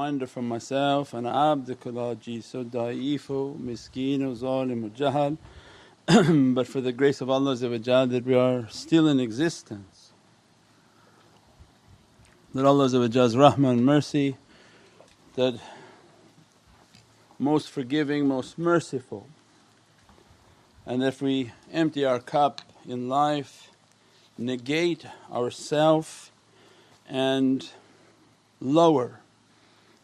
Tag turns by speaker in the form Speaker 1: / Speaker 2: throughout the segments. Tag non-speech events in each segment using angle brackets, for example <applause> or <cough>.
Speaker 1: reminder for myself, and abdukul ajizu da'ifu miskinu zalimu jahal but for the grace of Allah that we are still in existence. That Allah's rahmah and mercy that most forgiving, most merciful. And if we empty our cup in life, negate ourself and lower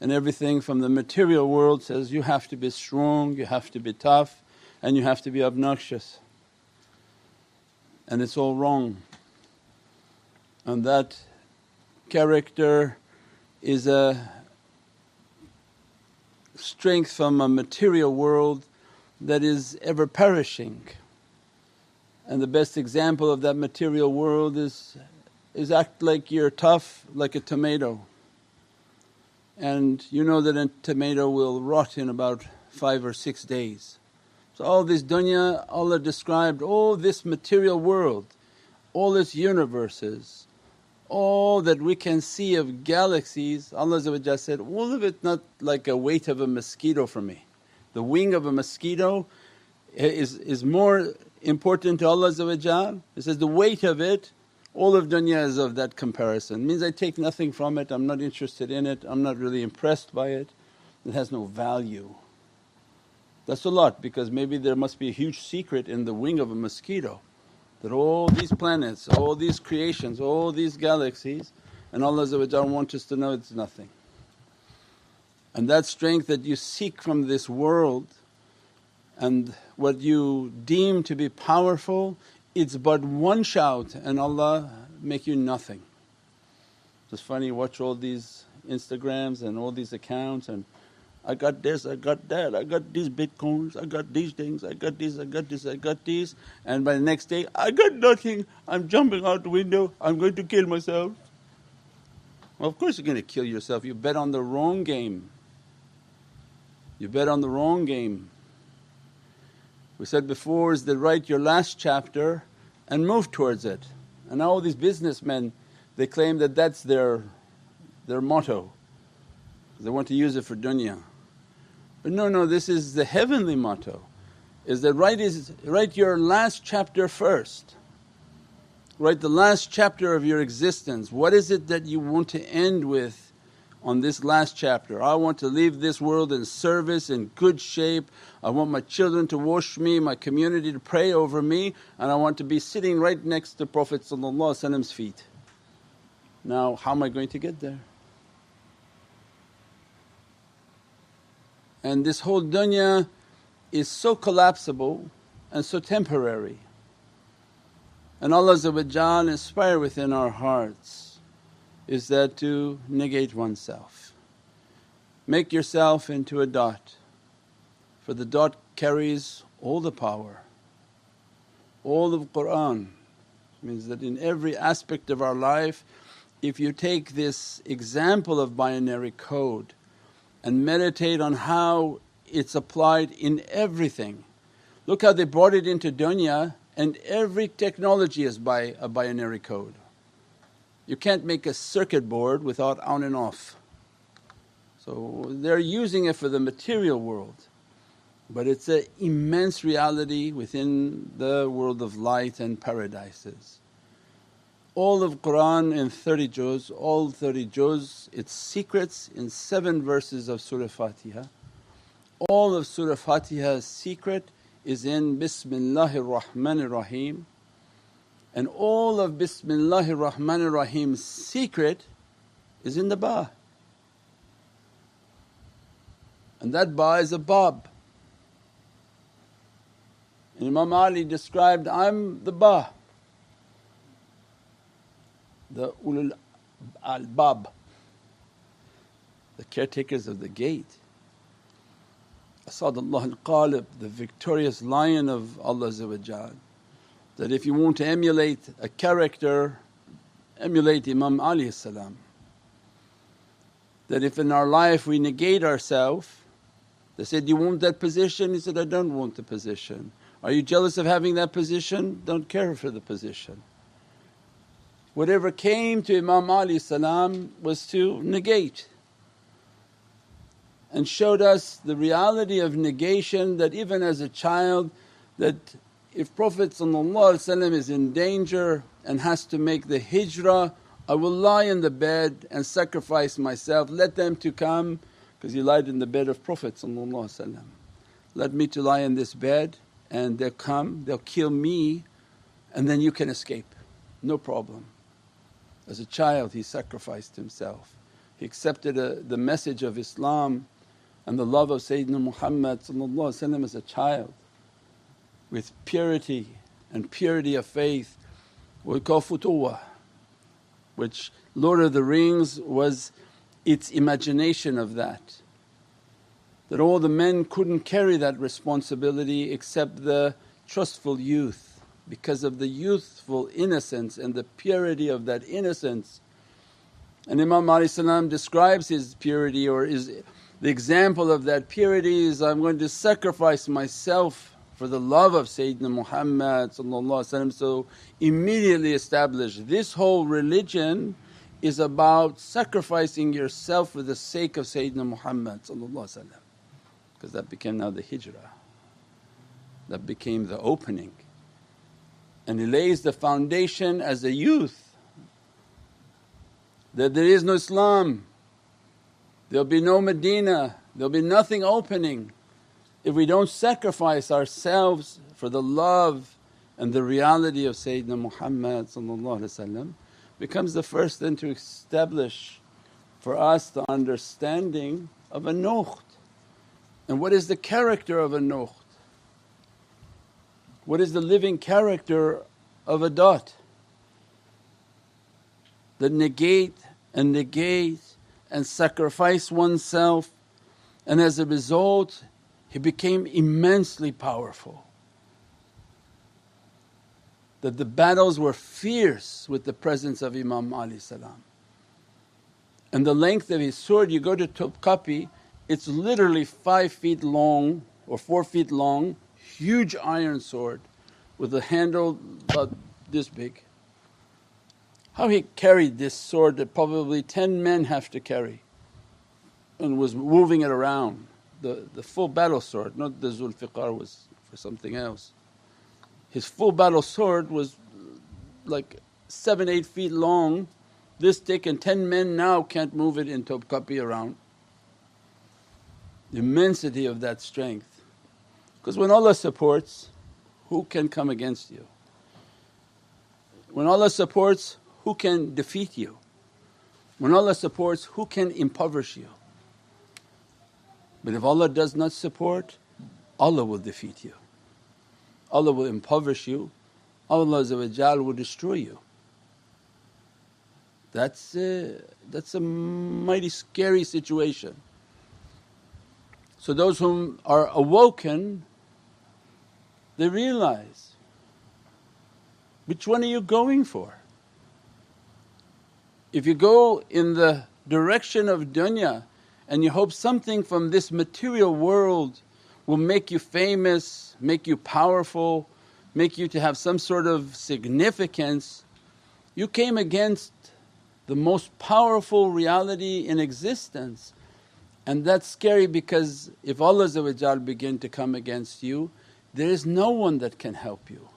Speaker 1: and everything from the material world says you have to be strong, you have to be tough and you have to be obnoxious and it's all wrong. And that character is a strength from a material world that is ever perishing. And the best example of that material world is, is act like you're tough like a tomato. And you know that a tomato will rot in about five or six days. So all this dunya Allah described all this material world, all its universes, all that we can see of galaxies Allah said, all of it not like a weight of a mosquito for me. The wing of a mosquito is, is more important to Allah He says, the weight of it all of dunya is of that comparison. Means I take nothing from it, I'm not interested in it, I'm not really impressed by it, it has no value. That's a lot because maybe there must be a huge secret in the wing of a mosquito that all these planets, all these creations, all these galaxies and Allah wants us to know it's nothing. And that strength that you seek from this world and what you deem to be powerful it's but one shout and Allah make you nothing. It's funny, watch all these Instagrams and all these accounts and I got this, I got that, I got these bitcoins, I got these things, I got this, I got this, I got this and by the next day, I got nothing, I'm jumping out the window, I'm going to kill myself. Well of course you're going to kill yourself, you bet on the wrong game. You bet on the wrong game. We said before is that write your last chapter and move towards it. And now all these businessmen they claim that that's their, their motto, they want to use it for dunya. But no, no, this is the heavenly motto is that write, is, write your last chapter first. Write the last chapter of your existence. What is it that you want to end with on this last chapter. I want to leave this world in service, in good shape. I want my children to wash me, my community to pray over me, and I want to be sitting right next to Prophet's feet. Now, how am I going to get there? And this whole dunya is so collapsible and so temporary. And Allah inspire within our hearts is that to negate oneself. Make yourself into a dot, for the dot carries all the power. All of Qur'an means that in every aspect of our life, if you take this example of binary code and meditate on how it's applied in everything. Look how they brought it into dunya and every technology is by a binary code. You can't make a circuit board without on and off. So they're using it for the material world but it's an immense reality within the world of light and paradises. All of Qur'an in 30 juz, all 30 juz, its secrets in 7 verses of Surah Fatiha. All of Surah Fatiha's secret is in Bismillahir Rahmanir Rahim and all of Bismillahir Rahmanir Rahim's secret is in the ba. And that ba is a bab. And Imam Ali described, I'm the ba, the ulul al bab, the caretakers of the gate. Asadullah al Ghalib, the victorious lion of Allah that if you want to emulate a character, emulate Imam Ali. That if in our life we negate ourselves, they said, you want that position? He said, I don't want the position. Are you jealous of having that position? Don't care for the position. Whatever came to Imam Ali was to negate. and showed us the reality of negation that even as a child that if Prophet is in danger and has to make the hijrah I will lie in the bed and sacrifice myself, let them to come because he lied in the bed of Prophet let me to lie in this bed and they'll come, they'll kill me and then you can escape, no problem. As a child he sacrificed himself. He accepted a, the message of Islam and the love of Sayyidina Muhammad as a child with purity and purity of faith. We call futuwah which Lord of the Rings was its imagination of that. That all the men couldn't carry that responsibility except the trustful youth because of the youthful innocence and the purity of that innocence. And Imam Ali describes his purity or is the example of that purity is, I'm going to sacrifice myself for the love of Sayyidina Muhammad so immediately established this whole religion is about sacrificing yourself for the sake of Sayyidina Muhammad because that became now the hijrah, that became the opening. And he lays the foundation as a youth that there is no Islam, there'll be no Medina, there'll be nothing opening if we don't sacrifice ourselves for the love and the reality of Sayyidina Muhammad becomes the first then to establish for us the understanding of a nukht. And what is the character of a nukht? What is the living character of a dot? That negate and negate and sacrifice oneself and as a result he became immensely powerful. That the battles were fierce with the presence of Imam Ali salam. And the length of his sword, you go to Topkapi, it's literally five feet long or four feet long, huge iron sword with a handle about this big. How he carried this sword that probably 10 men have to carry and was moving it around the, the full battle sword, not the Zulfiqar was for something else. His full battle sword was uh, like seven, eight feet long, this thick, and ten men now can't move it in Topkapi around. The immensity of that strength. Because when Allah supports, who can come against you? When Allah supports, who can defeat you? When Allah supports, who can impoverish you? But if Allah does not support, Allah will defeat you. Allah will impoverish you, Allah will destroy you. That's a, that's a mighty scary situation. So those whom are awoken, they realize which one are you going for? If you go in the direction of dunya and you hope something from this material world will make you famous, make you powerful, make you to have some sort of significance, you came against the most powerful reality in existence. And that's scary because if Allah begin to come against you, there is no one that can help you.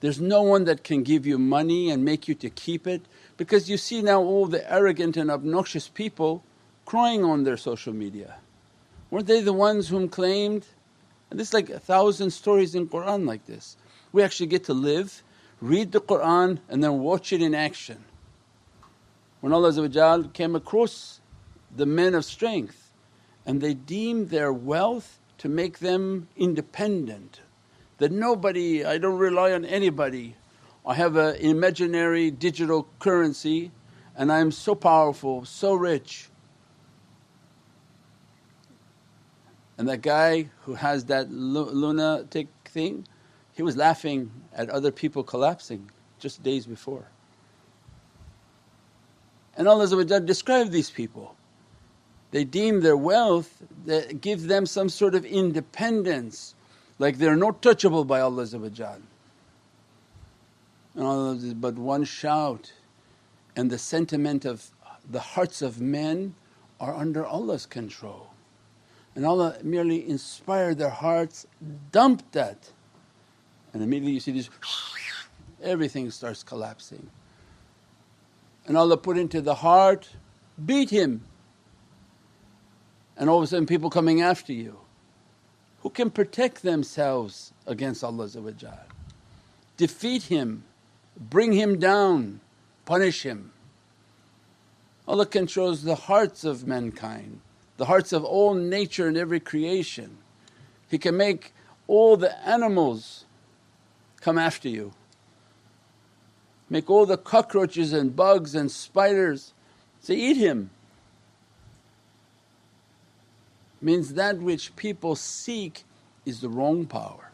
Speaker 1: There's no one that can give you money and make you to keep it because you see now all the arrogant and obnoxious people crying on their social media. Weren't they the ones whom claimed? And there's like a thousand stories in Qur'an like this. We actually get to live, read the Qur'an and then watch it in action. When Allah came across the men of strength and they deemed their wealth to make them independent, that nobody, I don't rely on anybody, I have an imaginary digital currency and I'm so powerful, so rich And that guy who has that lunatic thing, he was laughing at other people collapsing just days before. And Allah described these people. They deem their wealth that gives them some sort of independence, like they're not touchable by Allah. And Allah but one shout, and the sentiment of the hearts of men are under Allah's control. And Allah merely inspired their hearts, dumped that and immediately you see this everything starts collapsing. And Allah put into the heart, beat him. And all of a sudden people coming after you. Who can protect themselves against Allah Defeat him, bring him down, punish him. Allah controls the hearts of mankind, the hearts of all nature and every creation. He can make all the animals come after you. Make all the cockroaches and bugs and spiders say, eat him. Means that which people seek is the wrong power.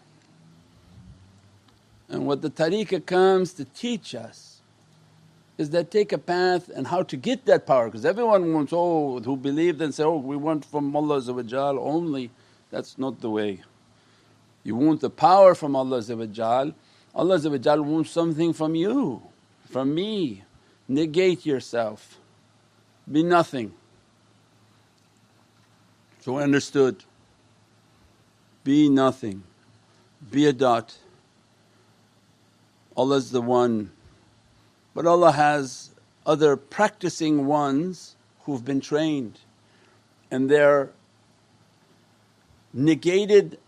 Speaker 1: And what the tariqah comes to teach us is that take a path and how to get that power because everyone wants, oh who believed and say, oh we want from Allah only, that's not the way. You want the power from Allah Allah wants something from you, from me. Negate yourself, be nothing. So understood be nothing, be a dot. Allah's the one. But Allah has other practicing ones who've been trained and they're negated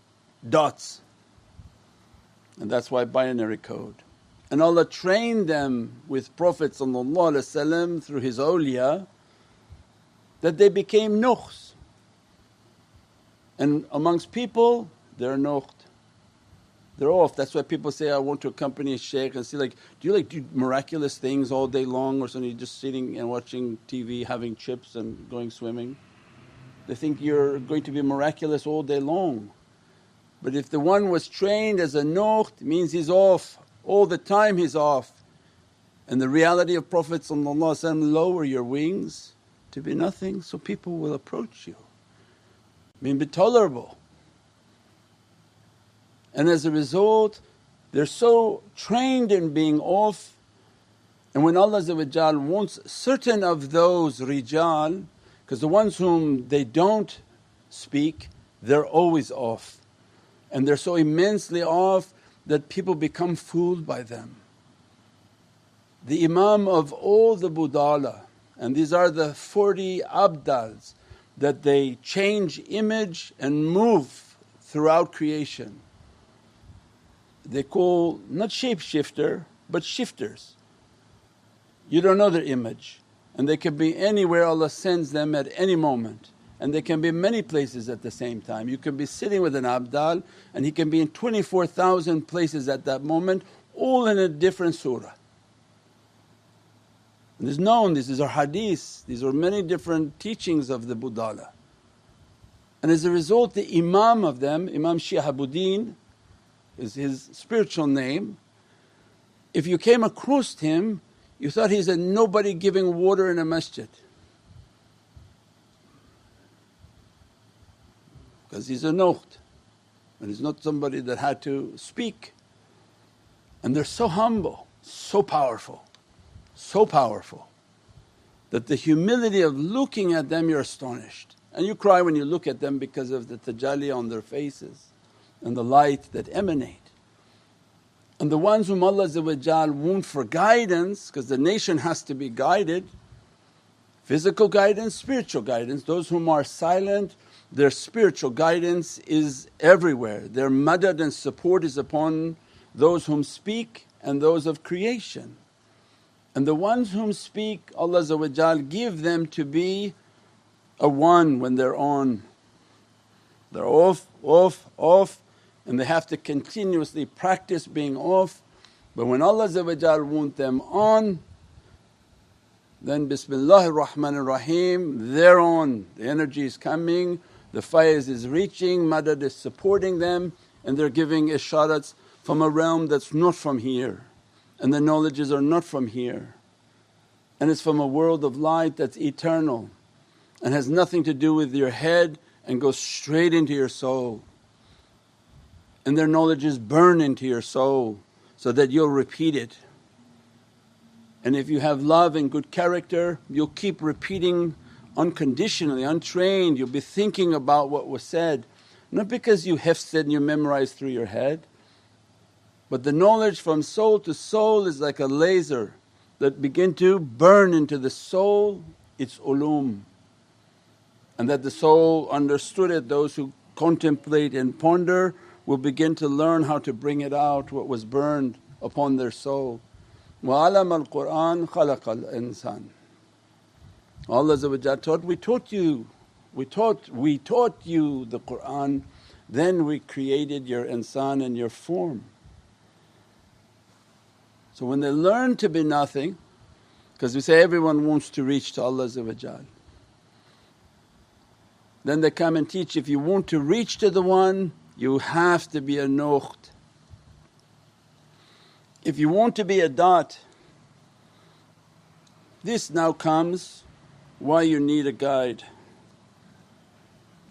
Speaker 1: dots and that's why binary code. And Allah trained them with Prophet through His awliya that they became nukhs. And amongst people they're nukht. They're off. That's why people say, I want to accompany a shaykh and see like, do you like do miraculous things all day long or something? You're just sitting and watching TV, having chips and going swimming. They think you're going to be miraculous all day long. But if the one was trained as a nukht means he's off, all the time he's off. And the reality of Prophet lower your wings to be nothing so people will approach you, Mean be tolerable. And as a result they're so trained in being off and when Allah wants certain of those rijal because the ones whom they don't speak they're always off and they're so immensely off that people become fooled by them. The Imam of all the Budala and these are the 40 abdals that they change image and move throughout creation. They call not shapeshifter but shifters. You don't know their image and they can be anywhere Allah sends them at any moment and they can be many places at the same time. You can be sitting with an abdal and he can be in 24,000 places at that moment all in a different surah. And this is known, these are hadiths, these are many different teachings of the Budala. And as a result the imam of them, Imam Shihabuddin is his spiritual name, if you came across him you thought he's a nobody giving water in a masjid. because he's a nukht and he's not somebody that had to speak. And they're so humble, so powerful, so powerful that the humility of looking at them you're astonished. And you cry when you look at them because of the tajalli on their faces and the light that emanate. And the ones whom Allah want for guidance because the nation has to be guided, physical guidance, spiritual guidance, those whom are silent their spiritual guidance is everywhere, their madad and support is upon those whom speak and those of creation. And the ones whom speak Allah give them to be a one when they're on. They're off, off, off and they have to continuously practice being off. But when Allah want them on then Bismillahir Rahmanir Rahim, they're on, the energy is coming. The faiz is reaching, madad is supporting them. And they're giving isharats from a realm that's not from here. And the knowledges are not from here. And it's from a world of light that's eternal. And has nothing to do with your head and goes straight into your soul. And their knowledges burn into your soul so that you'll repeat it. And if you have love and good character you'll keep repeating unconditionally, untrained, you'll be thinking about what was said. Not because you said and you memorized through your head, but the knowledge from soul to soul is like a laser that begin to burn into the soul its ulum and that the soul understood it, those who contemplate and ponder will begin to learn how to bring it out what was burned upon their soul. وَعَلَمَ الْقُرْآنَ خَلَقَ الْإِنسَانَ Allah taught, we taught you, we taught, we taught you the Qur'an, then we created your insan and your form. So when they learn to be nothing, because we say everyone wants to reach to Allah then they come and teach, if you want to reach to the One you have to be a nukht. If you want to be a dot, this now comes why you need a guide.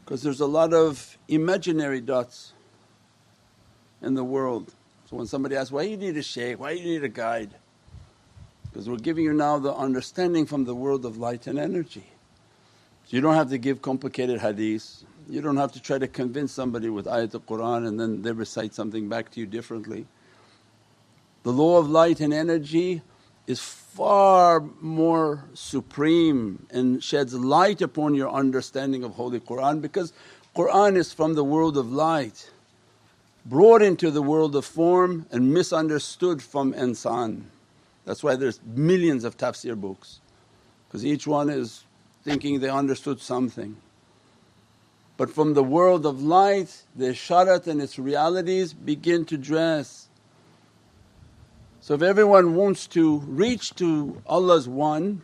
Speaker 1: Because there's a lot of imaginary dots in the world. So when somebody asks, why you need a shaykh, why you need a guide? Because we're giving you now the understanding from the world of light and energy. So you don't have to give complicated hadiths, you don't have to try to convince somebody with ayat al Qur'an and then they recite something back to you differently. The law of light and energy is far more supreme and sheds light upon your understanding of Holy Qur'an because Qur'an is from the world of light, brought into the world of form and misunderstood from insan. That's why there's millions of tafsir books because each one is thinking they understood something. But from the world of light, the isharat and its realities begin to dress. So if everyone wants to reach to Allah's one,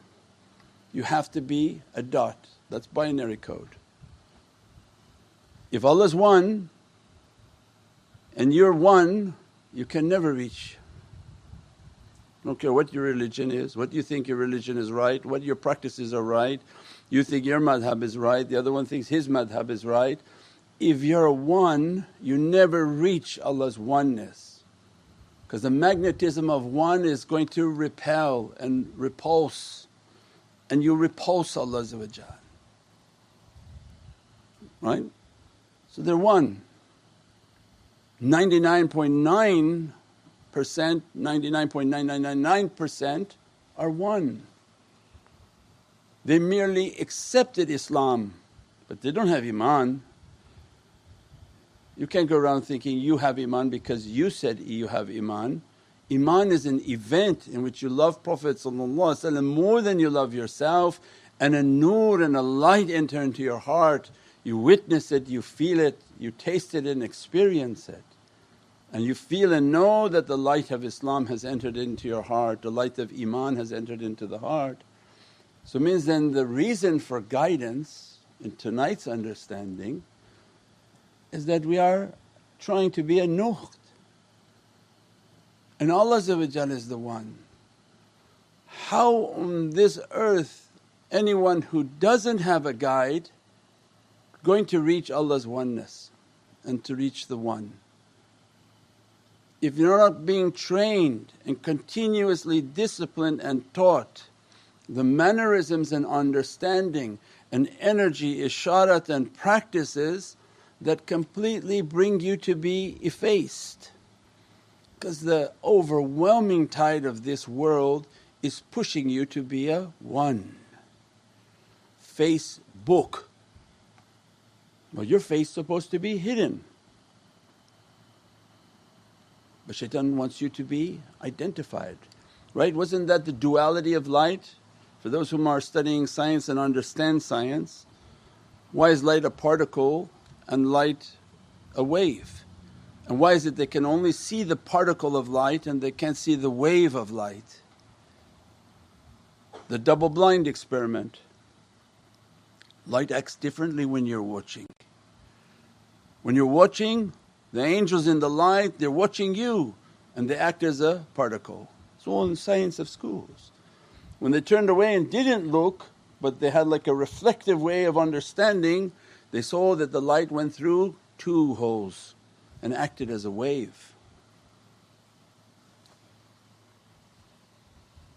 Speaker 1: you have to be a dot, that's binary code. If Allah's one and you're one, you can never reach. I don't care what your religion is, what you think your religion is right, what your practices are right, you think your madhab is right, the other one thinks his madhab is right. If you're one, you never reach Allah's oneness because the magnetism of one is going to repel and repulse and you repulse Allah right? So they're one. 99.9 percent, 99.9999% are one. They merely accepted Islam but they don't have Iman. You can't go around thinking you have Iman because you said you have Iman. Iman is an event in which you love Prophet more than you love yourself and a nur and a light enter into your heart. You witness it, you feel it, you taste it and experience it. And you feel and know that the light of Islam has entered into your heart, the light of Iman has entered into the heart. So means then the reason for guidance in tonight's understanding is that we are trying to be a nukht and Allah is the one. How on this earth anyone who doesn't have a guide going to reach Allah's oneness and to reach the One? If you're not being trained and continuously disciplined and taught the mannerisms and understanding and energy, isharat and practices that completely bring you to be effaced. Because the overwhelming tide of this world is pushing you to be a one. Facebook. Well, your face supposed to be hidden. But shaitan wants you to be identified, right? Wasn't that the duality of light? For those whom are studying science and understand science, why is light a particle and light a wave? And why is it they can only see the particle of light and they can't see the wave of light? The double blind experiment. Light acts differently when you're watching. When you're watching, the angels in the light, they're watching you and they act as a particle. It's all in science of schools. When they turned away and didn't look but they had like a reflective way of understanding, they saw that the light went through two holes and acted as a wave.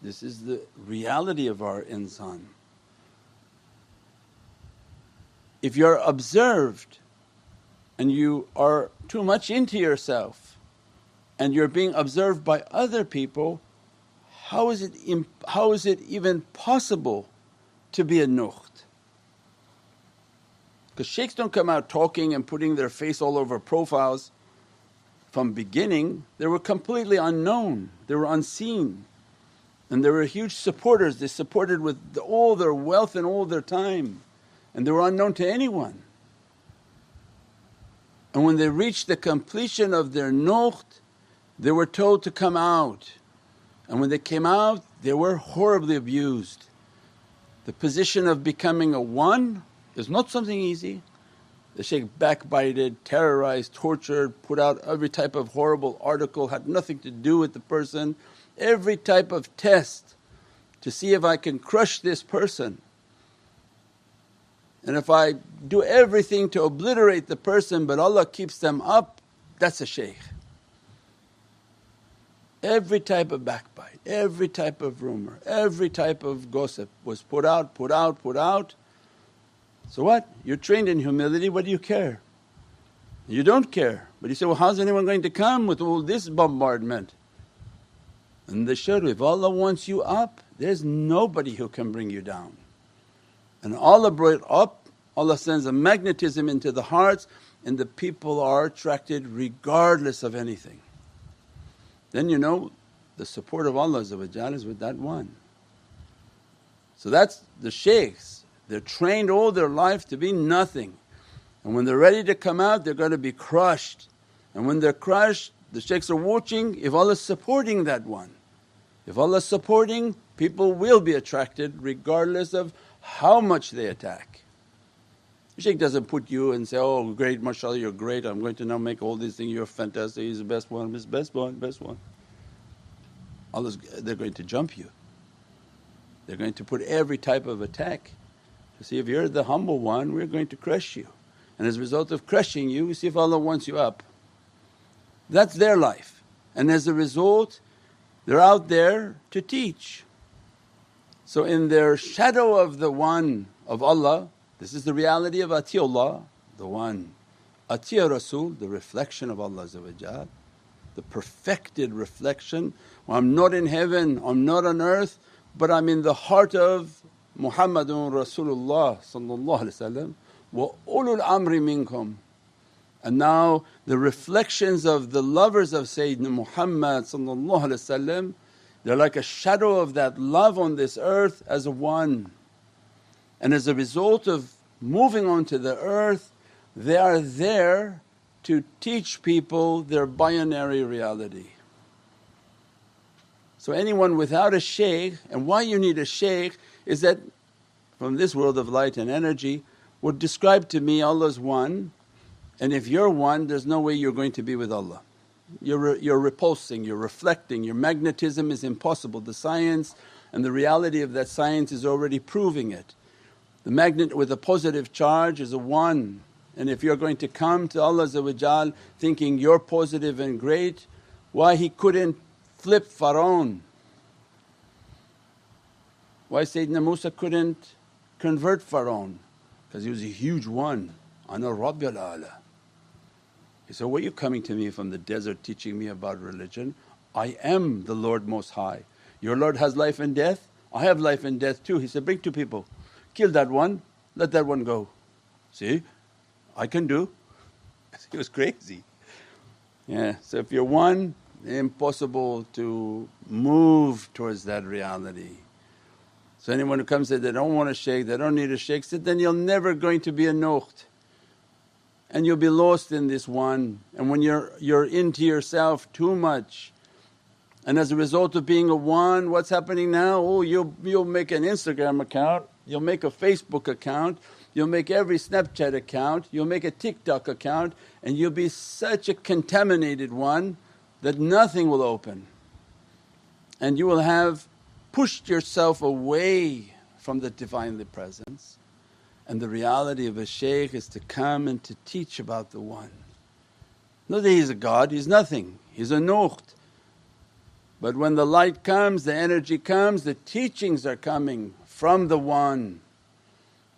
Speaker 1: This is the reality of our insan. if you're observed and you are too much into yourself and you're being observed by other people, how is it, how is it even possible to be a nukht? Because shaykhs don't come out talking and putting their face all over profiles. From beginning they were completely unknown, they were unseen and they were huge supporters, they supported with all their wealth and all their time and they were unknown to anyone. And when they reached the completion of their nukht they were told to come out and when they came out they were horribly abused. The position of becoming a one is not something easy. The shaykh backbited, terrorized, tortured, put out every type of horrible article, had nothing to do with the person, every type of test to see if I can crush this person. And if I do everything to obliterate the person but Allah keeps them up, that's a shaykh. Every type of backbite, every type of rumour, every type of gossip was put out, put out, put out. So what? You're trained in humility, what do you care? You don't care. But you say, well how's anyone going to come with all this bombardment? And the showed, if Allah wants you up, there's nobody who can bring you down. And Allah brought up, Allah sends a magnetism into the hearts and the people are attracted regardless of anything. Then you know the support of Allah is with that one. So that's the shaykhs, they're trained all their life to be nothing and when they're ready to come out they're going to be crushed and when they're crushed the shaykhs are watching if Allah's supporting that one. If Allah's supporting people will be attracted regardless of how much they attack. Shaykh doesn't put you and say, oh great mashallah you're great I'm going to now make all these things, you're fantastic, he's the best one, he's the best one, best one. Allah's, they're going to jump you. They're going to put every type of attack to see if you're the humble one we're going to crush you. And as a result of crushing you, we see if Allah wants you up. That's their life and as a result they're out there to teach. So in their shadow of the one of Allah, this is the reality of Atiullah, the one. Atiya Rasul, the reflection of Allah the perfected reflection. Well, I'm not in heaven, I'm not on earth, but I'm in the heart of Muhammadun Rasulullah wa ulul amri minkum. And now the reflections of the lovers of Sayyidina Muhammad they're like a shadow of that love on this earth as one. And as a result of moving onto the earth they are there to teach people their binary reality. So anyone without a shaykh and why you need a shaykh is that from this world of light and energy would describe to me Allah's one and if you're one, there's no way you're going to be with Allah. You're, re, you're repulsing, you're reflecting, your magnetism is impossible. The science and the reality of that science is already proving it. The magnet with a positive charge is a one, and if you're going to come to Allah thinking you're positive and great, why He couldn't flip Pharaoh? Why Sayyidina Musa couldn't convert Pharaoh? Because he was a huge one, ana Rabbil Ala. He said, What are you coming to me from the desert teaching me about religion? I am the Lord Most High. Your Lord has life and death, I have life and death too. He said, Bring two people, kill that one, let that one go. See, I can do. <laughs> He was crazy. Yeah, so if you're one, impossible to move towards that reality. So anyone who comes and they don't want a shaykh, they don't need a shaykh, said then you're never going to be a nukht and you'll be lost in this one. And when you're, you're into yourself too much and as a result of being a one, what's happening now? Oh, you'll, you'll make an Instagram account, you'll make a Facebook account, you'll make every Snapchat account, you'll make a TikTok account and you'll be such a contaminated one that nothing will open. And you will have pushed yourself away from the Divinely Presence and the reality of a shaykh is to come and to teach about the One. Not that he's a God, he's nothing, he's a nukht. But when the light comes, the energy comes, the teachings are coming from the One.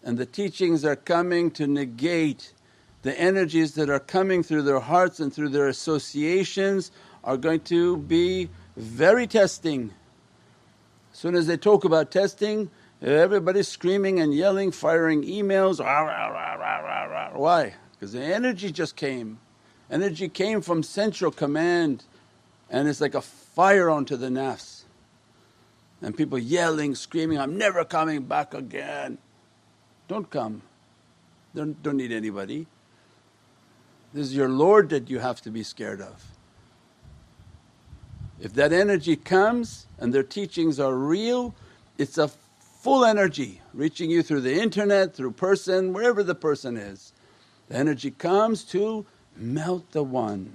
Speaker 1: and the teachings are coming to negate the energies that are coming through their hearts and through their associations are going to be very testing. As soon as they talk about testing, everybody's screaming and yelling, firing emails. Why? Because the energy just came. Energy came from central command and it's like a fire onto the nafs. And people yelling, screaming, I'm never coming back again. Don't come. Don't, don't need anybody. This is your Lord that you have to be scared of. If that energy comes and their teachings are real, it's a full energy reaching you through the internet, through person, wherever the person is. The energy comes to melt the one,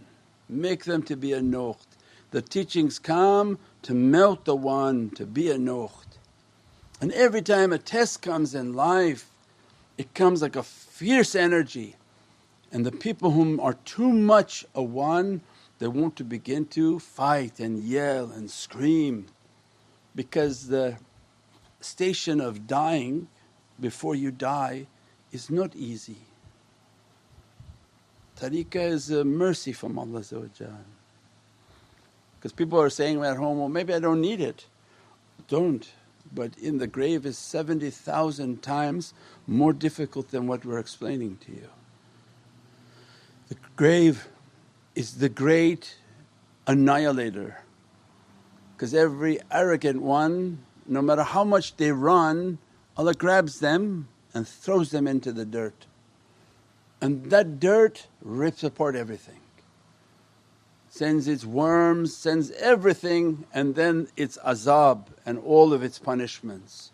Speaker 1: make them to be a nocht. The teachings come to melt the one, to be a nocht. And every time a test comes in life, it comes like a fierce energy. And the people whom are too much a one, they want to begin to fight and yell and scream because the station of dying before you die is not easy. Tariqah is a mercy from Allah because people are saying at home, well maybe I don't need it. Don't but in the grave is 70,000 times more difficult than what we're explaining to you. The grave is the great annihilator because every arrogant one, no matter how much they run, Allah grabs them and throws them into the dirt. And that dirt rips apart everything sends its worms, sends everything and then its azab and all of its punishments.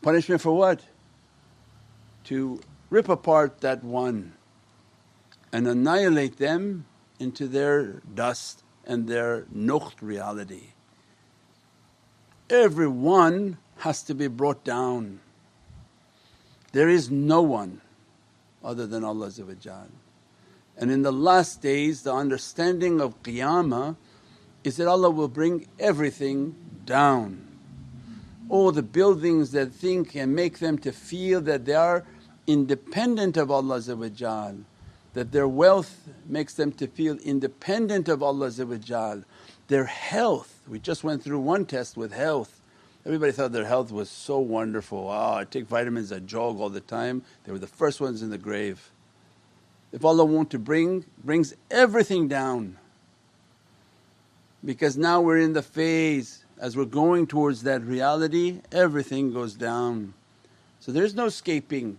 Speaker 1: Punishment for what? To rip apart that one and annihilate them into their dust and their nuqt reality. Every one has to be brought down. There is no one other than Allah and in the last days the understanding of qiyamah is that Allah will bring everything down. All the buildings that think and make them to feel that they are independent of Allah that their wealth makes them to feel independent of Allah their health. We just went through one test with health. Everybody thought their health was so wonderful, oh I take vitamins, I jog all the time. They were the first ones in the grave. If Allah want to bring, brings everything down because now we're in the phase as we're going towards that reality everything goes down. So there's no escaping,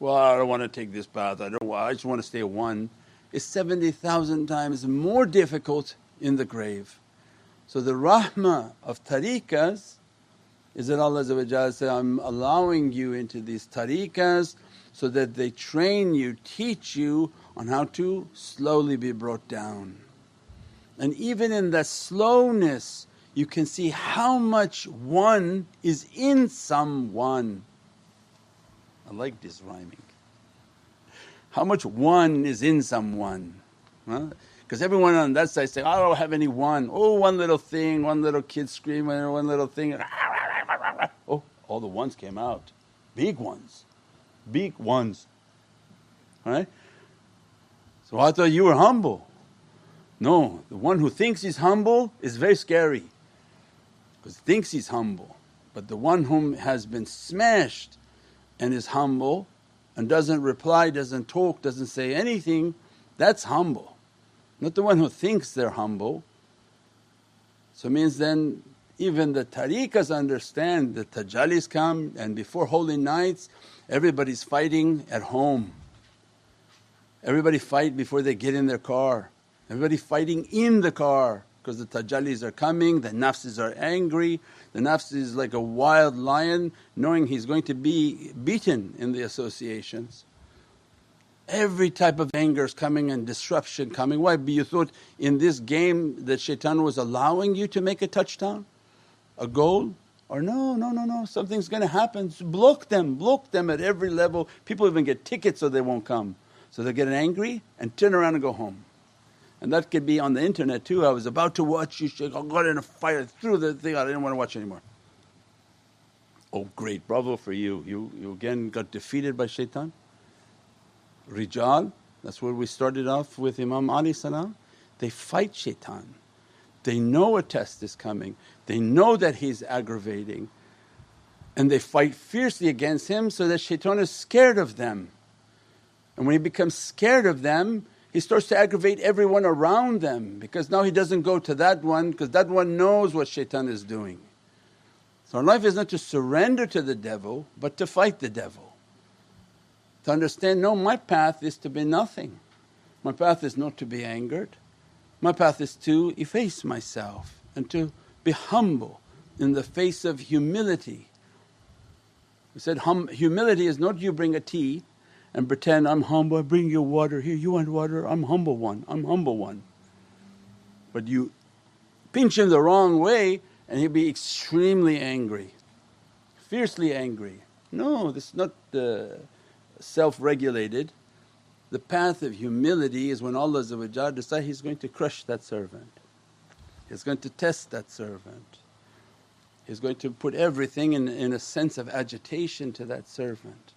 Speaker 1: well I don't want to take this path, I don't I just want to stay one. It's 70,000 times more difficult in the grave. So the rahmah of tariqas is that Allah says, I'm allowing you into these tariqas so that they train you, teach you on how to slowly be brought down. And even in that slowness you can see how much one is in someone. I like this rhyming. How much one is in someone. Because huh? everyone on that side say, I don't have any one. Oh, one little thing, one little kid screaming, one little thing. <laughs> Oh, all the ones came out, big ones big ones. Right? So I thought you were humble. No, the one who thinks he's humble is very scary because he thinks he's humble. But the one whom has been smashed and is humble and doesn't reply, doesn't talk, doesn't say anything, that's humble. Not the one who thinks they're humble. So means then even the tariqas understand the tajallis come and before holy nights Everybody's fighting at home. Everybody fight before they get in their car. Everybody fighting in the car because the tajallis are coming, the nafs are angry. The nafs is like a wild lion knowing he's going to be beaten in the associations. Every type of anger is coming and disruption coming. Why? You thought in this game that shaitan was allowing you to make a touchdown, a goal? Or no, no, no, no, something's going to happen. Block them, block them at every level. People even get tickets so they won't come. So they get angry and turn around and go home. And that could be on the internet too. I was about to watch you, I got in a fire, threw the thing out, I didn't want to watch anymore. Oh great, bravo for you. You, you again got defeated by shaitan. Rijal, that's where we started off with Imam Ali. They fight shaitan. They know a test is coming, they know that he's aggravating and they fight fiercely against him so that shaitan is scared of them. And when he becomes scared of them, he starts to aggravate everyone around them because now he doesn't go to that one because that one knows what shaitan is doing. So our life is not to surrender to the devil but to fight the devil. To understand, no, my path is to be nothing. My path is not to be angered. My path is to efface myself and to be humble in the face of humility. We said hum, humility is not you bring a tea and pretend, I'm humble, I bring you water, here you want water, I'm humble one, I'm humble one. But you pinch him the wrong way and he'll be extremely angry, fiercely angry. No, this is not uh, self-regulated. The path of humility is when Allah decides He's going to crush that servant, He's going to test that servant, He's going to put everything in, in a sense of agitation to that servant.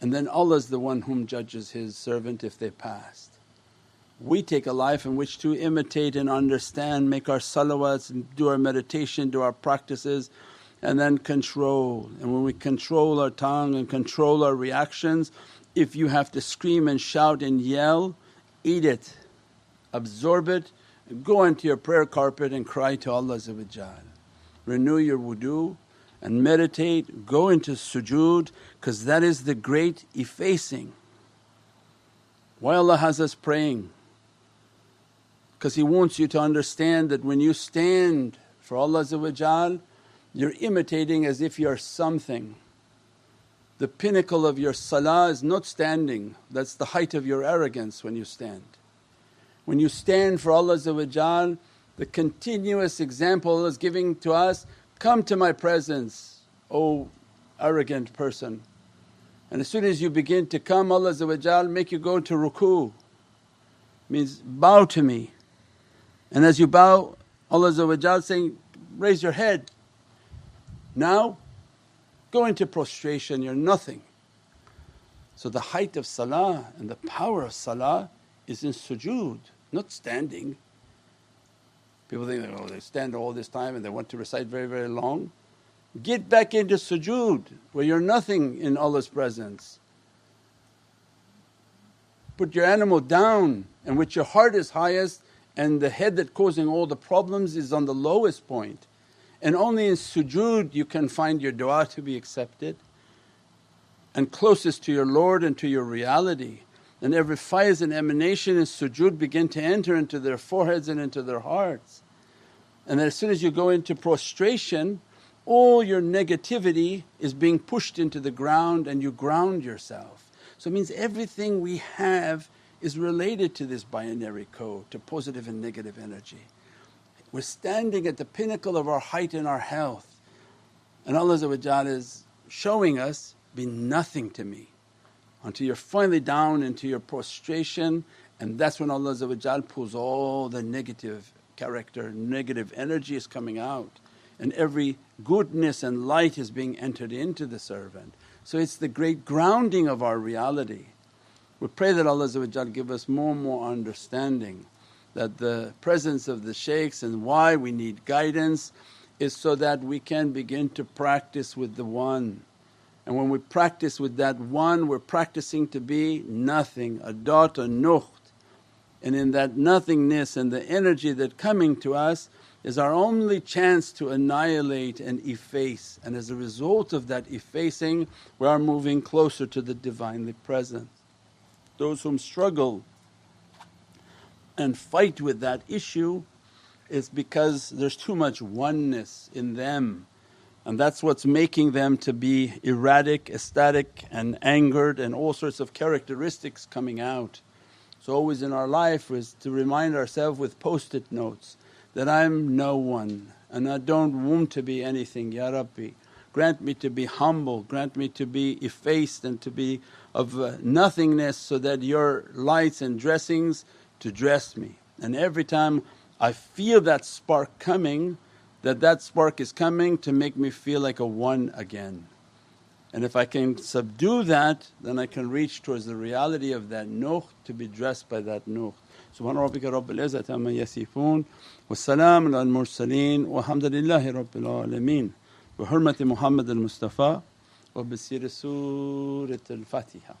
Speaker 1: And then Allah is the one whom judges His servant if they passed. We take a life in which to imitate and understand, make our salawats, do our meditation, do our practices and then control. And when we control our tongue and control our reactions, if you have to scream and shout and yell, eat it, absorb it, go into your prayer carpet and cry to Allah Renew your wudu, and meditate, go into sujood because that is the great effacing. Why Allah has us praying? Because He wants you to understand that when you stand for Allah you're imitating as if you're something. The pinnacle of your salah is not standing, that's the height of your arrogance when you stand. When you stand for Allah the continuous example Allah is giving to us Come to my presence, O arrogant person. And as soon as you begin to come, Allah make you go to ruku, means bow to me. And as you bow, Allah saying, Raise your head. Now go into prostration, you're nothing. So the height of salah and the power of salah is in sujood, not standing. People think, oh they stand all this time and they want to recite very, very long. Get back into sujood where you're nothing in Allah's presence. Put your animal down and which your heart is highest and the head that causing all the problems is on the lowest point. And only in sujood you can find your du'a to be accepted and closest to your Lord and to your reality. And every faiz and emanation in sujood begin to enter into their foreheads and into their hearts. And then as soon as you go into prostration, all your negativity is being pushed into the ground and you ground yourself. So it means everything we have is related to this binary code, to positive and negative energy. We're standing at the pinnacle of our height and our health and Allah is showing us, be nothing to me until you're finally down into your prostration and that's when Allah pulls all the negative character, negative energy is coming out and every goodness and light is being entered into the servant. So it's the great grounding of our reality. We pray that Allah give us more and more understanding that the presence of the shaykhs and why we need guidance is so that we can begin to practice with the One. And when we practice with that One we're practicing to be nothing, a dot, a nuqt and in that nothingness and the energy that coming to us is our only chance to annihilate and efface and as a result of that effacing we are moving closer to the Divinely Present. Those whom struggle and fight with that issue is because there's too much oneness in them and that's what's making them to be erratic, ecstatic and angered and all sorts of characteristics coming out. So always in our life is to remind ourselves with post-it notes that I'm no one and I don't want to be anything, Ya Rabbi. Grant me to be humble, grant me to be effaced and to be of uh, nothingness so that your lights and dressings to dress me. And every time I feel that spark coming, that that spark is coming to make me feel like a one again. And if I can subdue that, then I can reach towards the reality of that nukh to be dressed by that nukh. Subhana rabbika rabbil izzati amma yasifoon wa salaamun al mursaleen walhamdulillahi rabbil alameen bi hurmati Muhammad al Mustafa wa bi siri Surat al Fatiha.